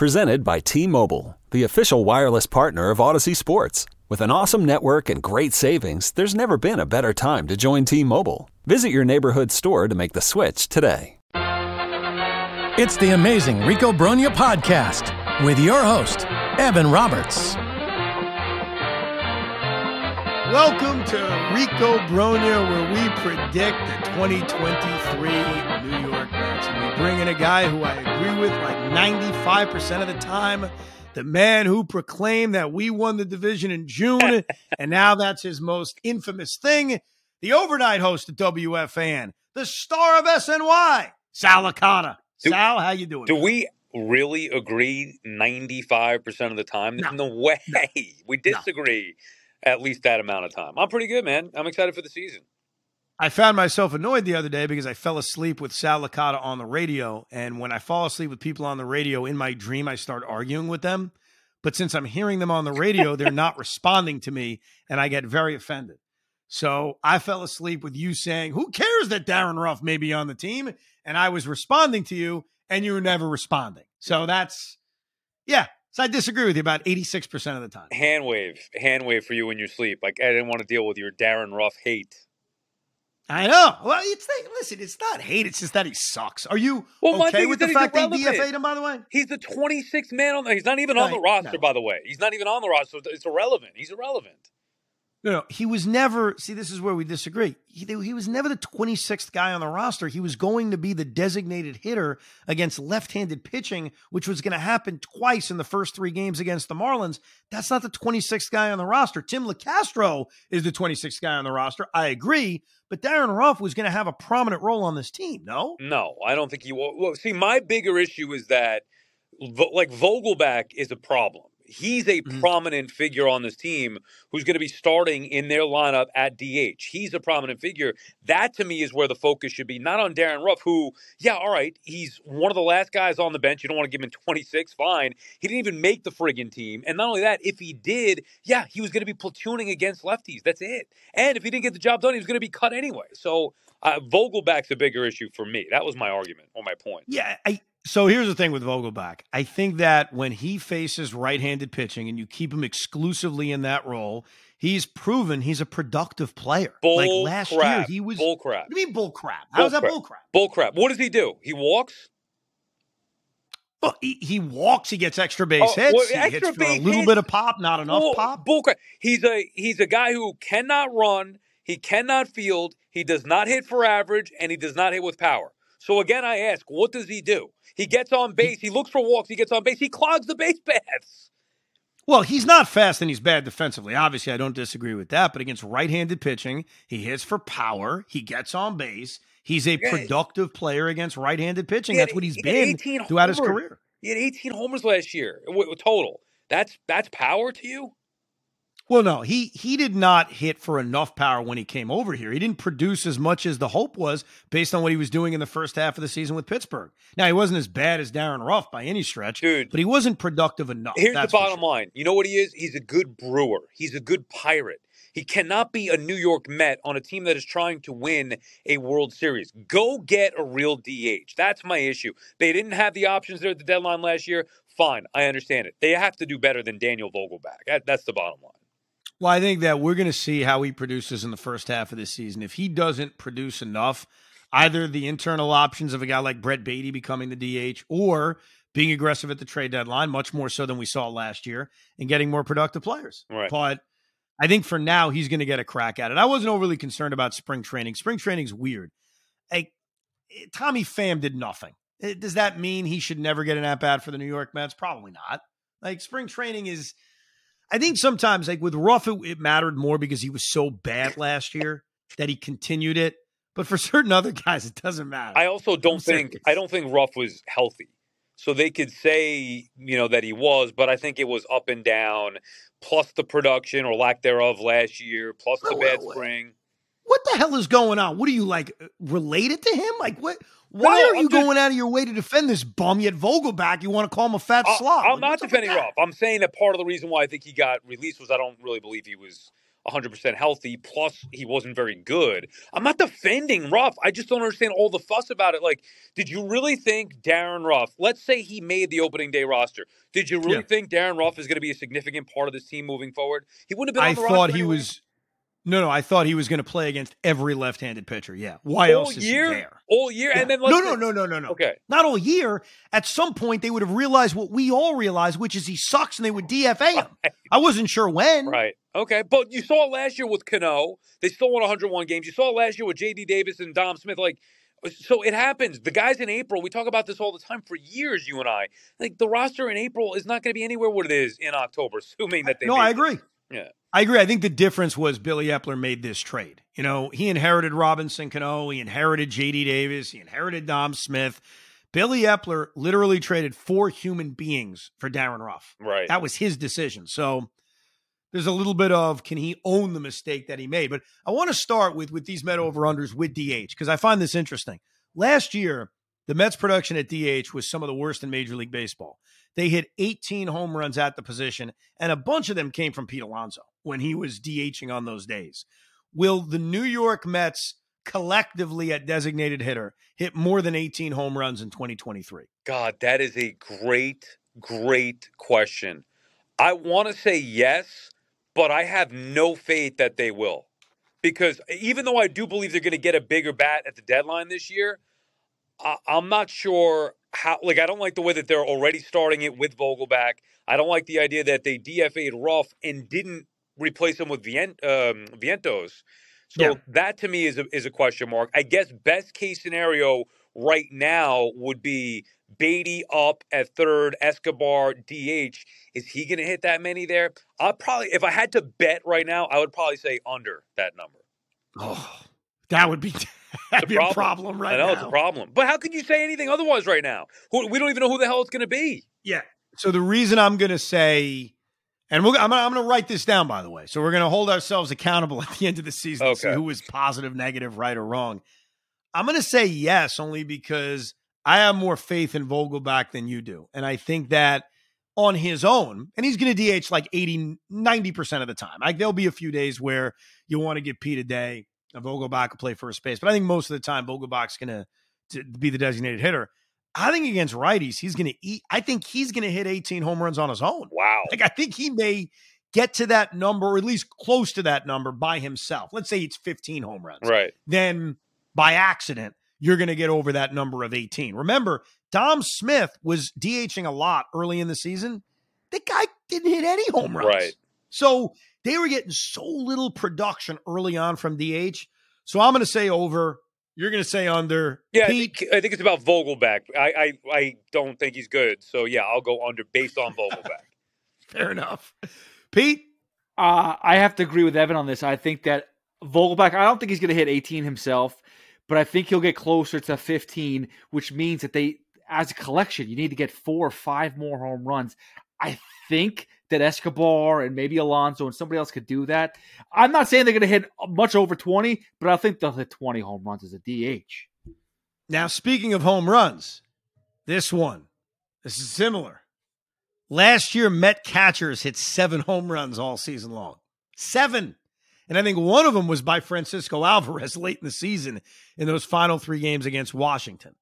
Presented by T-Mobile, the official wireless partner of Audacy Sports. With an awesome network and great savings, there's never been a better time to join T-Mobile. Visit your neighborhood store to make the switch today. It's the amazing Rico Brogna podcast with your host, Evan Roberts. Welcome to Rico Brogna, where we predict the 2023 New York Mets. And we bring in a guy who I agree with like 95% of the time. The man who proclaimed that we won the division in June, and now that's his most infamous thing. The overnight host of WFAN, the star of SNY, Sal Licata. Sal, how you doing? Do man? we really agree 95% of the time? No. No, way. We disagree at least that amount of time. I'm pretty good, man. I'm excited for the season. I found myself annoyed the other day because I fell asleep with Sal Licata on the radio. And when I fall asleep with people on the radio in my dream, I start arguing with them. But since I'm hearing them on the radio, they're not responding to me, and I get very offended. So I fell asleep with you saying, Who cares that Darin Ruf may be on the team? And I was responding to you, and you were never responding. So that's, yeah. So I disagree with you about 86% of the time. Hand wave, hand wave for you in your sleep. Like I didn't want to deal with your Darin Ruf hate. I know. Well, it's like, listen, it's not hate. It's just that he sucks. Are you Well, okay with the fact that he irrelevant. DFA'd him, by the way? He's the 26th man on the, he's not even on the roster, no. by the way. He's not even on the roster. It's irrelevant. He's irrelevant. No, no, he was never. See, this is where we disagree. He, he was never the 26th guy on the roster. He was going to be the designated hitter against left-handed pitching, which was going to happen twice in the first three games against the Marlins. That's not the 26th guy on the roster. Tim Locastro is the 26th guy on the roster. I agree, but Darin Ruf was going to have a prominent role on this team. No, No, I don't think he will. Well, see, my bigger issue is that, like, Vogelbach is a problem. He's a Mhm. prominent figure on this team who's going to be starting in their lineup at DH. He's a prominent figure. That to me is where the focus should be, not on Darin Ruf, who, yeah, all right, he's one of the last guys on the bench. You don't want to give him 26, fine. He didn't even make the friggin' team. And not only that, if he did, yeah, he was going to be platooning against lefties. That's it. And if he didn't get the job done, he was going to be cut anyway. So uh, Vogelbach's a bigger issue for me. That was my argument or my point. Yeah, I so here's the thing with Vogelbach. I think that when he faces right-handed pitching and you keep him exclusively in that role, he's proven he's a productive player. Bull like last crap. year, he was. bull crap. What do you mean bull crap? How's that crap. bull crap? Bull crap. What does he do? He walks. Well, he, he walks, he gets extra base Oh, hits, well, he extra hits for a little hits? bit of pop, not enough Bull, pop. bull crap. He's a he's a guy who cannot run. He cannot field. He does not hit for average, and he does not hit with power. So again, I ask, what does he do? He gets on base. He looks for walks. He gets on base. He clogs the base paths. Well, he's not fast and he's bad defensively. Obviously, I don't disagree with that. But against right-handed pitching, he hits for power. He gets on base. He's a productive player against right-handed pitching. Had- That's what he's he been 18 throughout his career. He had 18 homers last year total. That's that's power to you. Well, no, he he did not hit for enough power when he came over here. He didn't produce as much as the hope was based on what he was doing in the first half of the season with Pittsburgh. Now he wasn't as bad as Darin Ruf by any stretch, Dude. but he wasn't productive enough. Here's that's the bottom sure. line. You know what he is? He's a good brewer. He's a good pirate. He cannot be a New York Met on a team that is trying to win a World Series. Go get a real DH. That's my issue. They didn't have the options there at the deadline last year. Fine, I understand it. They have to do better than Daniel Vogelbach. That's the bottom line. Well, I think that we're going to see how he produces in the first half of this season. If he doesn't produce enough, either the internal options of a guy like Brett Baty becoming the DH or being aggressive at the trade deadline, much more so than we saw last year, and getting more productive players. Right. But I think for now he's going to get a crack at it. I wasn't overly concerned about spring training. Spring training's weird. Like Tommy Pham did nothing. Eh, does that mean he should never get an at bat for the New York Mets? Probably not. Like spring training is. I think sometimes, like with Ruf, it, it mattered more because he was so bad last year that he continued it. But for certain other guys, it doesn't matter. I also don't I'm think serious. I don't think Ruf was healthy. So they could say, you know, that he was, but I think it was up and down, plus the production or lack thereof last year, plus the bad spring. what the hell is going on? What are you like related to him? Like what? Why No, are you I'm just- going out of your way to defend this bum yet Vogelbach? You want to call him a fat I- slob? I'm Like, not what's up with defending? Ruf. I'm saying that part of the reason why I think he got released was I don't really believe he was 100% healthy. Plus, he wasn't very good. I'm not defending Ruf. I just don't understand all the fuss about it. Like, did you really think Darin Ruf, let's say he made the opening day roster, did you really Yeah. think Darin Ruf is going to be a significant part of this team moving forward? He wouldn't have been I on the thought he anyway. was. No, no, I thought he was going to play against every left-handed pitcher. Yeah, why all else is year, he there? all year, Yeah. and then no, no, no, no, no, no. Okay, Not all year. At some point, they would have realized what we all realize, which is he sucks, and they would DFA him. I wasn't sure when. right, okay, but you saw it last year with Cano. They still won 101 games. You saw it last year with J.D. Davis and Dom Smith. Like, so it happens. The guys in April, we talk about this all the time for years. You and I, like the roster in April is not going to be anywhere what it is in October, assuming that they. No, I it. agree. Yeah. I agree. I think the difference was Billy Eppler made this trade. You know, he inherited Robinson Cano, he inherited JD Davis, he inherited Dom Smith. Billy Eppler literally traded four human beings for Darin Ruf. Right. That was his decision. So there's a little bit of can he own the mistake that he made? But I want to start with with these Met over unders with DH because I find this interesting. Last year, the Mets production at DH was some of the worst in Major League Baseball. They hit 18 home runs at the position, and a bunch of them came from Pete Alonso when he was DHing on those days. Will the New York Mets collectively at designated hitter hit more than 18 home runs in 2023? God, that is a great, great question. I want to say yes, but I have no faith that they will. Because even though I do believe they're going to get a bigger bat at the deadline this year, I- I'm not sure how. Like, I don't like the way that they're already starting it with Vogelbach. I don't like the idea that they DFA'd Ruf and didn't replace him with Vien- um, Vientos. So Yeah. that to me is a, is a question mark. I guess best case scenario right now would be Baty up at third, Escobar DH. Is he going to hit that many there? I'll probably, if I had to bet right now, I would probably say under that number. Oh, that would be that'd be a problem right I know now. it's a problem. But how could you say anything otherwise right now? Who, we don't even know who the hell it's going to be. Yeah. So the reason I'm going to say, and we're, I'm, gonna- I'm going to write this down, by the way. So we're going to hold ourselves accountable at the end of the season to see Okay. who was positive, negative, right, or wrong. I'm going to say yes, only because I have more faith in Vogelbach than you do. And I think that on his own, and he's going to DH like 80, 90% of the time. Like there'll be a few days where you want to give Pete a day, and Vogelbach will play first base. But I think most of the time, Vogelbach's going to be the designated hitter. I think against righties, he's going to eat. I think he's going to hit 18 home runs on his own. Wow. Like I think he may get to that number, or at least close to that number by himself. Let's say it's 15 home runs. Right. Then by accident, you're going to get over that number of 18. Remember, Dom Smith was DHing a lot early in the season. The guy didn't hit any home runs. Right. So they were getting so little production early on from DH. So I'm going to say over. You're going to say under. Yeah, I Pete, think, I think it's about Vogelbach. I, I I don't think he's good. So yeah, I'll go under based on Vogelbach. fair enough. Pete, Uh, I have to agree with Evan on this. I think that Vogelbach, I don't think he's going to hit 18 himself, but I think he'll get closer to 15, which means that they, as a collection, you need to get four or five more home runs. I think that Escobar and maybe Alonso and somebody else could do that. I'm not saying they're going to hit much over 20, but I think they'll hit 20 home runs as a DH. Now, speaking of home runs, this one, this is similar. Last year, Met catchers hit seven home runs all season long. Seven. And I think one of them was by Francisco Alvarez late in the season in those final three games against Washington.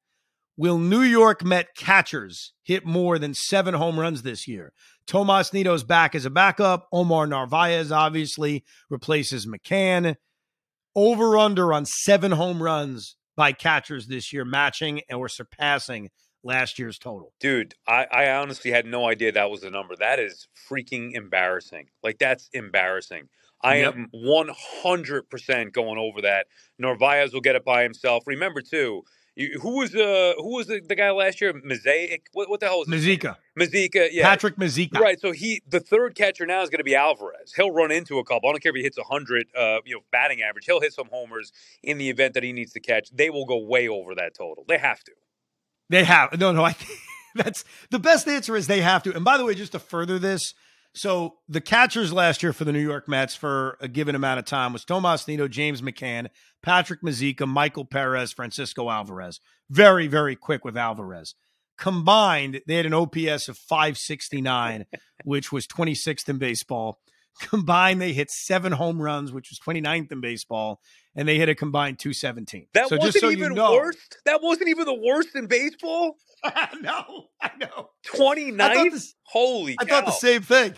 Will New York Met catchers hit more than seven home runs this year? Tomas Nido's back as a backup. Omar Narvaez obviously replaces McCann. Over under on seven home runs by catchers this year, matching or surpassing last year's total. Dude, I, I honestly had no idea that was the number. That is freaking embarrassing. Like that's embarrassing. I Yep. am 100% going over that. Narvaez will get it by himself. Remember too, you, who was uh who was the, the guy last year? Mosaic. What, what the hell is? Mazeika, Mazeika, yeah. Patrick Mazeika. Right, so he the third catcher now is going to be Alvarez. He'll run into a couple. I don't care if he hits hundred, uh, you know, batting average. He'll hit some homers in the event that he needs to catch. They will go way over that total. They have to. They have no, no. I think that's the best answer is they have to. And by the way, just to further this, so the catchers last year for the New York Mets for a given amount of time was Tomas Nido, James McCann, Patrick Mazeika, Michael Perez, Francisco Alvarez. Very, very quick with Alvarez. Combined, they had an OPS of 569, which was 26th in baseball. Combined, they hit seven home runs, which was 29th in baseball, and they hit a combined 217. That so wasn't so even you know, worst. That wasn't even the worst in baseball. no, I know. 29th? I this- Holy I cow. thought the same thing.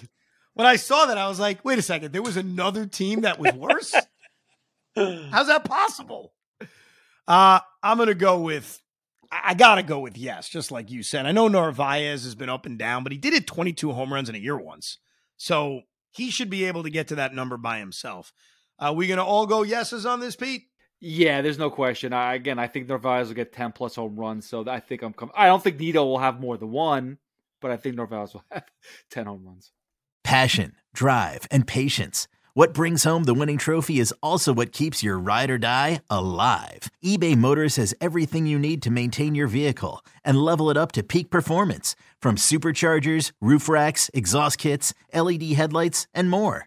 When I saw that, I was like, wait a second, there was another team that was worse? How's that possible? Uh, I'm going to go with, I, I got to go with yes, just like you said. I know Narvaez has been up and down, but he did hit 22 home runs in a year once. So he should be able to get to that number by himself. Are we going to all go yeses on this, Pete? Yeah, there's no question. I, again, I think Narvaez will get 10 plus home runs, so I think I'm com- I don't think Nido will have more than one, but I think Narvaez will have 10 home runs. Passion, drive, and patience. What brings home the winning trophy is also what keeps your ride or die alive. eBay Motors has everything you need to maintain your vehicle and level it up to peak performance from superchargers, roof racks, exhaust kits, LED headlights, and more.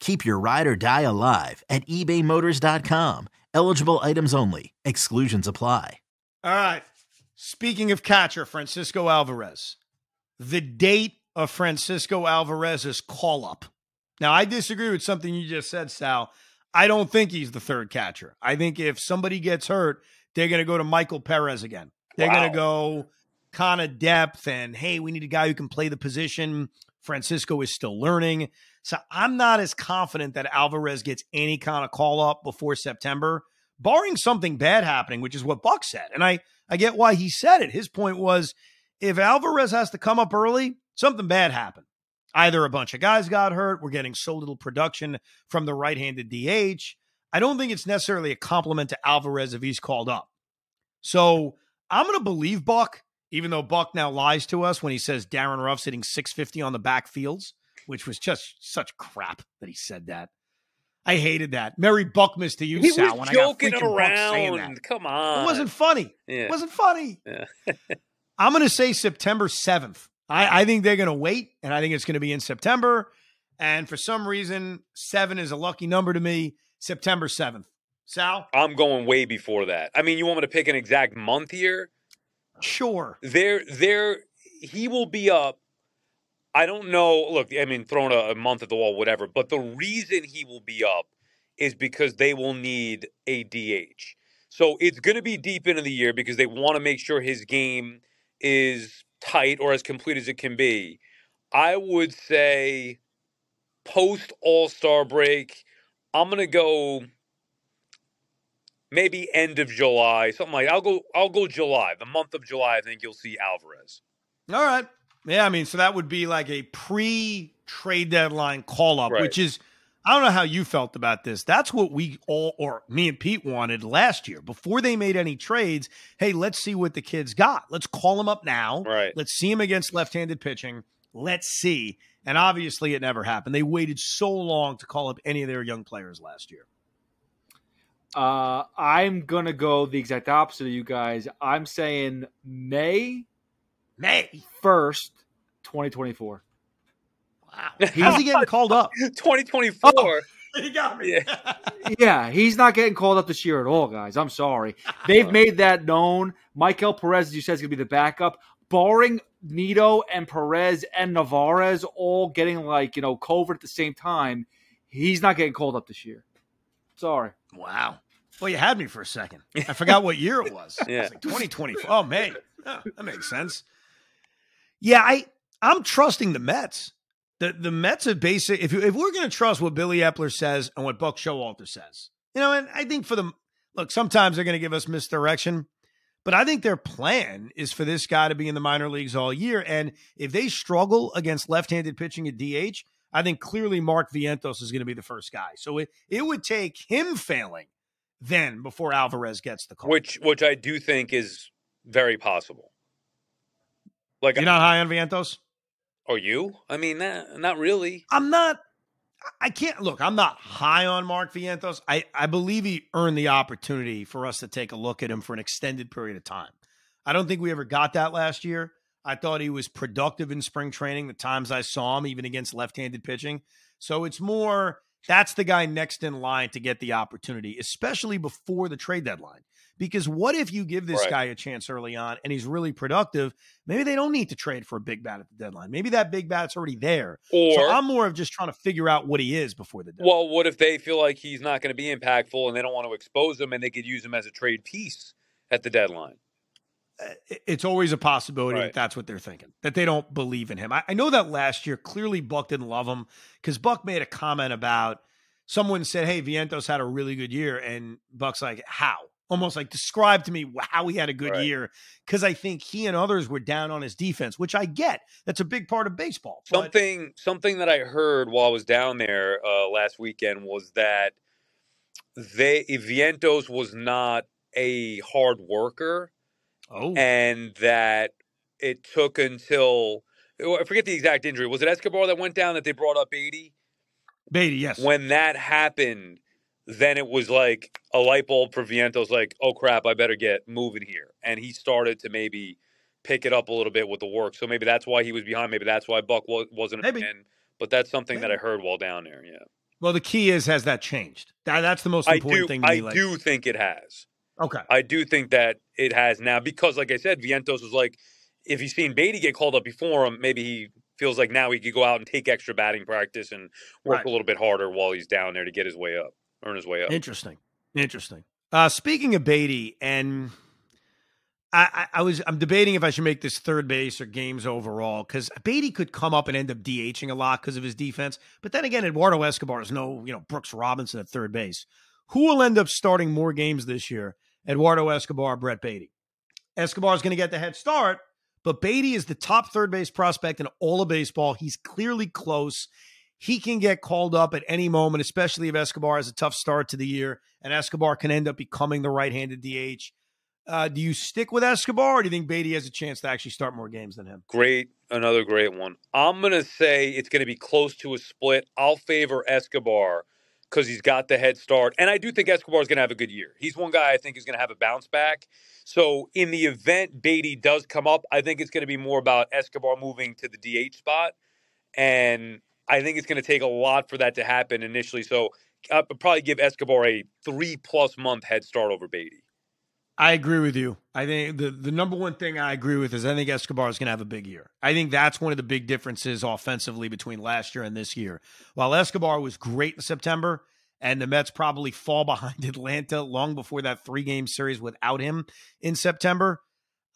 Keep your ride or die alive at ebaymotors.com. Eligible items only. Exclusions apply. All right. Speaking of catcher, Francisco Alvarez, the date of Francisco Alvarez's call up. Now, I disagree with something you just said, Sal. I don't think he's the third catcher. I think if somebody gets hurt, they're going to go to Michael Perez again. They're Wow. going to go kind of depth and, hey, we need a guy who can play the position. Francisco is still learning. So I'm not as confident that Alvarez gets any kind of call up before September, barring something bad happening, which is what Buck said. And I, I get why he said it. His point was if Alvarez has to come up early, something bad happened. Either a bunch of guys got hurt, we're getting so little production from the right handed DH. I don't think it's necessarily a compliment to Alvarez if he's called up. So I'm going to believe Buck, even though Buck now lies to us when he says Darin Ruf's hitting 650 on the backfields, which was just such crap that he said that. I hated that. Merry Buckmas to you, He Sal. was when I got joking freaking Buck saying that. around. Come on. It wasn't funny. Yeah. It wasn't funny. Yeah. I'm going to say September 7th. I, I think they're going to wait, and I think it's going to be in September. And for some reason, seven is a lucky number to me. September 7th. Sal? I'm going way before that. I mean, you want me to pick an exact month here? Sure. There, there, he will be up. I don't know. Look, I mean, throwing a, a month at the wall, whatever. But the reason he will be up is because they will need a DH. So it's going to be deep into the year because they want to make sure his game is tight or as complete as it can be. I would say post All Star break, I'm going to go maybe end of July, something like. I'll go. I'll go July, the month of July. I think you'll see Alvarez. All right. Yeah, I mean, so that would be like a pre trade deadline call up, Right. which is, I don't know how you felt about this. That's what we all, or me and Pete wanted last year before they made any trades. Hey, let's see what the kids got. Let's call them up now. Right. Let's see them against left handed pitching. Let's see. And obviously, it never happened. They waited so long to call up any of their young players last year. Uh, I'm gonna go the exact opposite of you guys. I'm saying May May. first, 2024. How's he getting called up? 2024. Oh. He got me. Yeah. yeah, he's not getting called up this year at all, guys. I'm sorry. They've made that known. Michael Perez, as you said, is going to be the backup. barring Nido and Perez and Narvaez all getting like you know COVID at the same time, he's not getting called up this year. Sorry. Wow. Well, you had me for a second. I forgot what year it was. Yeah. It's like 2020. Oh, May. Oh, that makes sense. Yeah, I I'm trusting the Mets. The the Mets have basic. If you, if we're going to trust what Billy Eppler says and what Buck Showalter says, you know, and I think for the look, sometimes they're going to give us misdirection, but I think their plan is for this guy to be in the minor leagues all year. And if they struggle against left-handed pitching at DH, I think clearly Mark Vientos is going to be the first guy. So it it would take him failing then before Alvarez gets the call. Which which I do think is very possible. Like You're not high on Vientos? Are you? I mean, nah, not really. I'm not. I can't look. I'm not high on Mark Vientos. I I believe he earned the opportunity for us to take a look at him for an extended period of time. I don't think we ever got that last year. I thought he was productive in spring training. The times I saw him, even against left-handed pitching. So it's more that's the guy next in line to get the opportunity, especially before the trade deadline. Because what if you give this Right. guy a chance early on and he's really productive? Maybe they don't need to trade for a big bat at the deadline. Maybe that big bat's already there. Or so I'm more of just trying to figure out what he is before the deadline. well, what if they feel like he's not going to be impactful and they don't want to expose him and they could use him as a trade piece at the deadline? It- it's always a possibility Right. that that's what they're thinking, that they don't believe in him. I, I know that last year, clearly Buck didn't love him because Buck made a comment about someone said, Hey, Vientos had a really good year. And Buck's like, How? Almost like describe to me how he had a good Right. year. Because I think he and others were down on his defense, which I get. That's a big part of baseball. But- Something something that I heard while I was down there uh, last weekend was that they Vientos was not a hard worker oh, and that it took until oh, I forget the exact injury. Was it Escobar that went down that they brought up 80? Baty, yes. When that happened, then it was like a light bulb for Vientos like, oh crap, I better get moving here. And he started to maybe pick it up a little bit with the work. So maybe that's why he was behind. Maybe that's why Buck wasn't Maybe. in. But that's something that I heard while down there. Yeah, well, the key is, has that changed? That, that's the most I important do. thing to I like- do think it has. Okay. I do think that it has now because, like I said, Vientos was like, if he's seen Baty get called up before him, maybe he feels like now he could go out and take extra batting practice and work Right. a little bit harder while he's down there to get his way up, earn his way up. Interesting. Interesting. Uh, speaking of Baty, and I, I, I was I'm debating if I should make this third base or games overall because Baty could come up and end up DHing a lot because of his defense. But then again, Eduardo Escobar is no you know Brooks Robinson at third base. Who will end up starting more games this year? Eduardo Escobar, Brett Baty. Escobar is going to get the head start, but Baty is the top third base prospect in all of baseball. He's clearly close. He can get called up at any moment, especially if Escobar has a tough start to the year, and Escobar can end up becoming the right-handed DH. Uh, do you stick with Escobar, or do you think Baty has a chance to actually start more games than him? Great, another great one. I'm gonna say it's gonna be close to a split. I'll favor Escobar because he's got the head start, and I do think Escobar is gonna have a good year. He's one guy I think is gonna have a bounce back. So in the event Baty does come up, I think it's gonna be more about Escobar moving to the DH spot, and I think it's gonna take a lot for that to happen initially. So I'll probably give Escobar a three plus month head start over Baty. I agree with you. I think the, the number one thing I agree with is I think Escobar is going to have a big year. I think that's one of the big differences offensively between last year and this year. While Escobar was great in September, and the Mets probably fall behind Atlanta long before that three game series without him in September,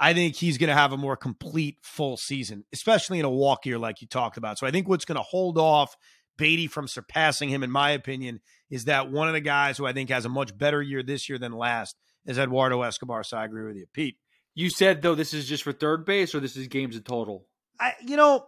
I think he's going to have a more complete full season, especially in a walk year like you talked about. So I think what's going to hold off Baty from surpassing him, in my opinion, is that one of the guys who I think has a much better year this year than last is Eduardo Escobar. So I agree with you, Pete. You said though this is just for third base or this is games in total. I, you know,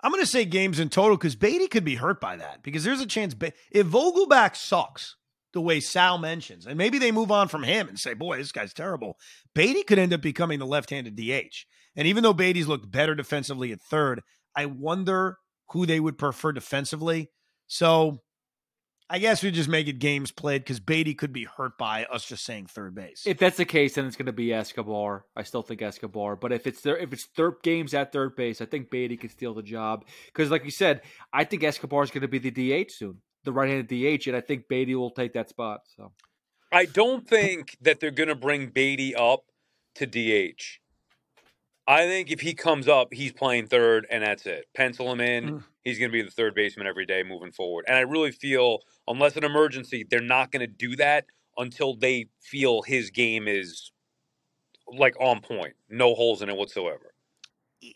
I'm going to say games in total because Baty could be hurt by that because there's a chance Ba- if Vogelbach sucks the way Sal mentions, and maybe they move on from him and say, "Boy, this guy's terrible." Baty could end up becoming the left-handed DH, and even though Baty's looked better defensively at third, I wonder who they would prefer defensively. So. I guess we just make it games played because Baty could be hurt by us just saying third base. If that's the case, then it's going to be Escobar. I still think Escobar. But if it's there, if it's third games at third base, I think Baty can steal the job. Because, like you said, I think Escobar is going to be the DH soon, the right-handed DH, and I think Baty will take that spot. So I don't think that they're going to bring Baty up to DH. I think if he comes up, he's playing third, and that's it. Pencil him in. Mm. He's going to be the third baseman every day moving forward. And I really feel, unless an emergency, they're not going to do that until they feel his game is like on point, no holes in it whatsoever.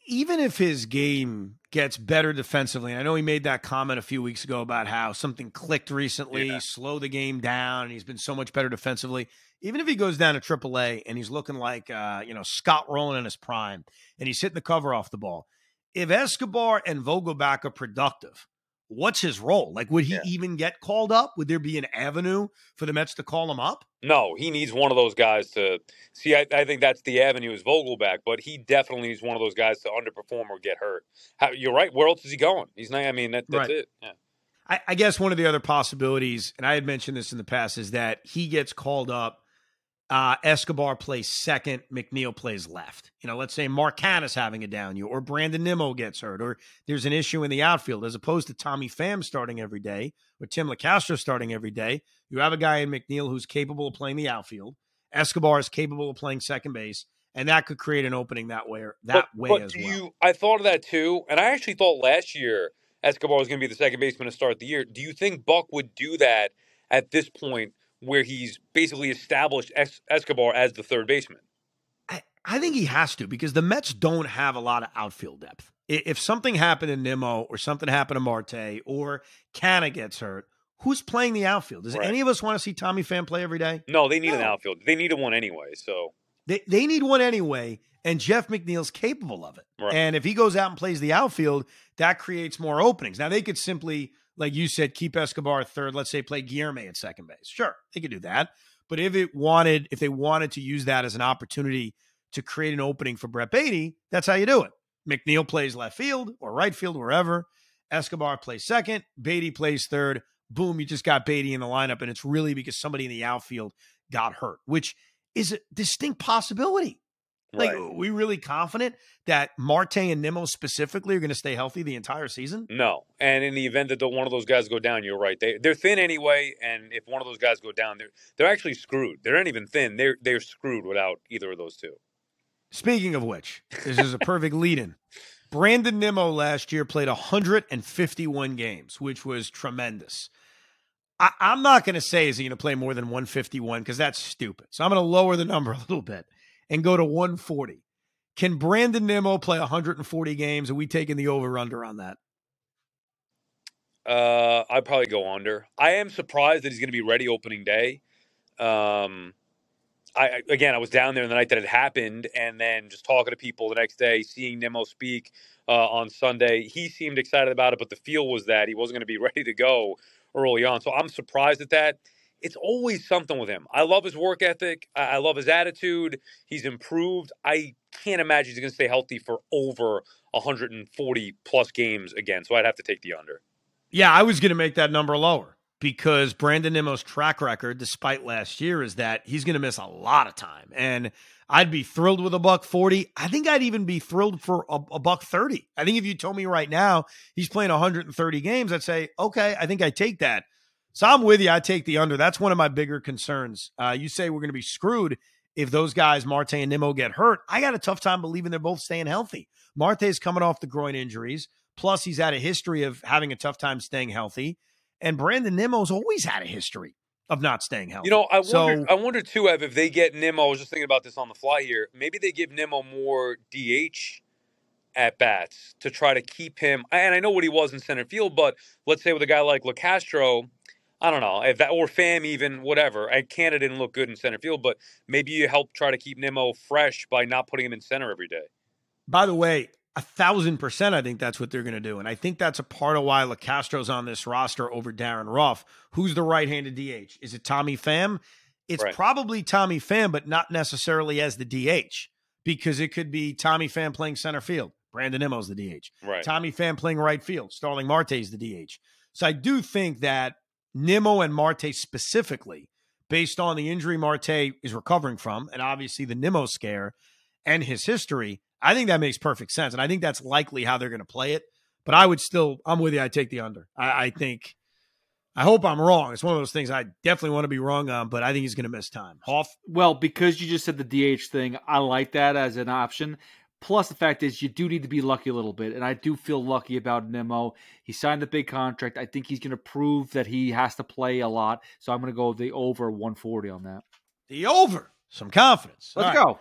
Even if his game gets better defensively, and I know he made that comment a few weeks ago about how something clicked recently, Yeah. slow the game down, and he's been so much better defensively. Even if he goes down to AAA and he's looking like uh, you know Scott Rolen in his prime, and he's hitting the cover off the ball, if Escobar and Vogelbach are productive, what's his role? Like, would he Yeah. even get called up? Would there be an avenue for the Mets to call him up? No, he needs one of those guys to see. I, I think that's the avenue is Vogelbach, but he definitely needs one of those guys to underperform or get hurt. How, you're right. Where else is he going? He's not. I mean, that, that's Right. it. Yeah. I, I guess one of the other possibilities, and I had mentioned this in the past, is that he gets called up. Uh, Escobar plays second, McNeil plays left. You know, let's say Mark Canha having a down year, or Brandon Nimmo gets hurt, or there's an issue in the outfield, as opposed to Tommy Pham starting every day, or Tim Locastro starting every day. You have a guy in McNeil who's capable of playing the outfield. Escobar is capable of playing second base, and that could create an opening that way, that but, way but as do well. you? I thought of that too, and I actually thought last year Escobar was going to be the second baseman to start the year. Do you think Buck would do that at this point, where he's basically established es- Escobar as the third baseman? I, I think he has to because the Mets don't have a lot of outfield depth. If something happened to Nimmo or something happened to Marte or Canha gets hurt, who's playing the outfield? Does Right. any of us want to see Tommy Pham play every day? No, they need an outfield. They needed one anyway. So They, they need one anyway, and Jeff McNeil's capable of it. Right. And if he goes out and plays the outfield, that creates more openings. Now, they could simply, like you said, keep Escobar third. Let's say play Guillorme at second base. Sure, they could do that. But if it wanted, if they wanted to use that as an opportunity to create an opening for Brett Baty, that's how you do it. McNeil plays left field or right field, wherever. Escobar plays second. Baty plays third. Boom, you just got Baty in the lineup, and it's really because somebody in the outfield got hurt, which is a distinct possibility. Like, Right. are we really confident that Marte and Nimmo specifically are going to stay healthy the entire season? no, and in the event that the, one of those guys go down, you're right. They they're thin anyway, and if one of those guys go down, they're they're actually screwed. They're not even thin. They're they're screwed without either of those two. Speaking of which, this is a perfect lead in. Brandon Nimmo last year played 151 games, which was tremendous. I, I'm not going to say is he going to play more than 151 because that's stupid. So I'm going to lower the number a little bit and go to 140. Can Brandon Nimmo play 140 games? Are we taking the over under on that? Uh, I'd probably go under. I am surprised that he's going to be ready opening day. Um, I again, I was down there the night that it happened, and then just talking to people the next day, seeing Nimmo speak uh, on Sunday. He seemed excited about it, but the feel was that he wasn't going to be ready to go early on. So I'm surprised at that. It's always something with him. I love his work ethic. I, love his attitude. He's improved. I can't imagine he's going to stay healthy for over 140 plus games again. So I'd have to take the under. Yeah, I was going to make that number lower because Brandon Nimmo's track record, despite last year, is that he's going to miss a lot of time. And I'd be thrilled with a buck 40. I think I'd even be thrilled for a, a buck 30. I think if you told me right now he's playing 130 games, I'd say, okay, I think I take that. So I'm with you. I take the under. That's one of my bigger concerns. Uh, you say we're going to be screwed if those guys, Marte and Nimmo, get hurt. I got a tough time believing they're both staying healthy. Marte's coming off the groin injuries. Plus, he's had a history of having a tough time staying healthy. And Brandon Nimmo's always had a history of not staying healthy. You know, I wonder. I wonder too, Ev, if they get Nimmo. I was just thinking about this on the fly here. Maybe they give Nimmo more DH at bats to try to keep him. And I know what he was in center field, but let's say with a guy like Locastro, I don't know if that or Pham even whatever. And Canada didn't look good in center field, but maybe you help try to keep Nimmo fresh by not putting him in center every day. By the way, a thousand percent, I think that's what they're going to do, and I think that's a part of why Locastro's on this roster over Darin Ruf. Who's the right-handed DH? Is it Tommy Pham? It's Right. probably Tommy Pham, but not necessarily as the DH because it could be Tommy Pham playing center field. Brandon Nimmo's the DH. Right. Tommy Pham playing right field. Starling Marte's the DH. So I do think that Nimmo and Marte specifically, based on the injury Marte is recovering from, and obviously the Nimmo scare and his history, I think that makes perfect sense. And I think that's likely how they're going to play it. But I would still, I'm with you. I take the under. I, I think, I hope I'm wrong. It's one of those things I definitely want to be wrong on, but I think he's going to miss time. Hoff, Well, because you just said the DH thing, I like that as an option. Plus, the fact is, you do need to be lucky a little bit, and I do feel lucky about Nimmo. He signed the big contract. I think he's going to prove that he has to play a lot. So I'm going to go the over 140 on that. The over. Some confidence. Let's right. go.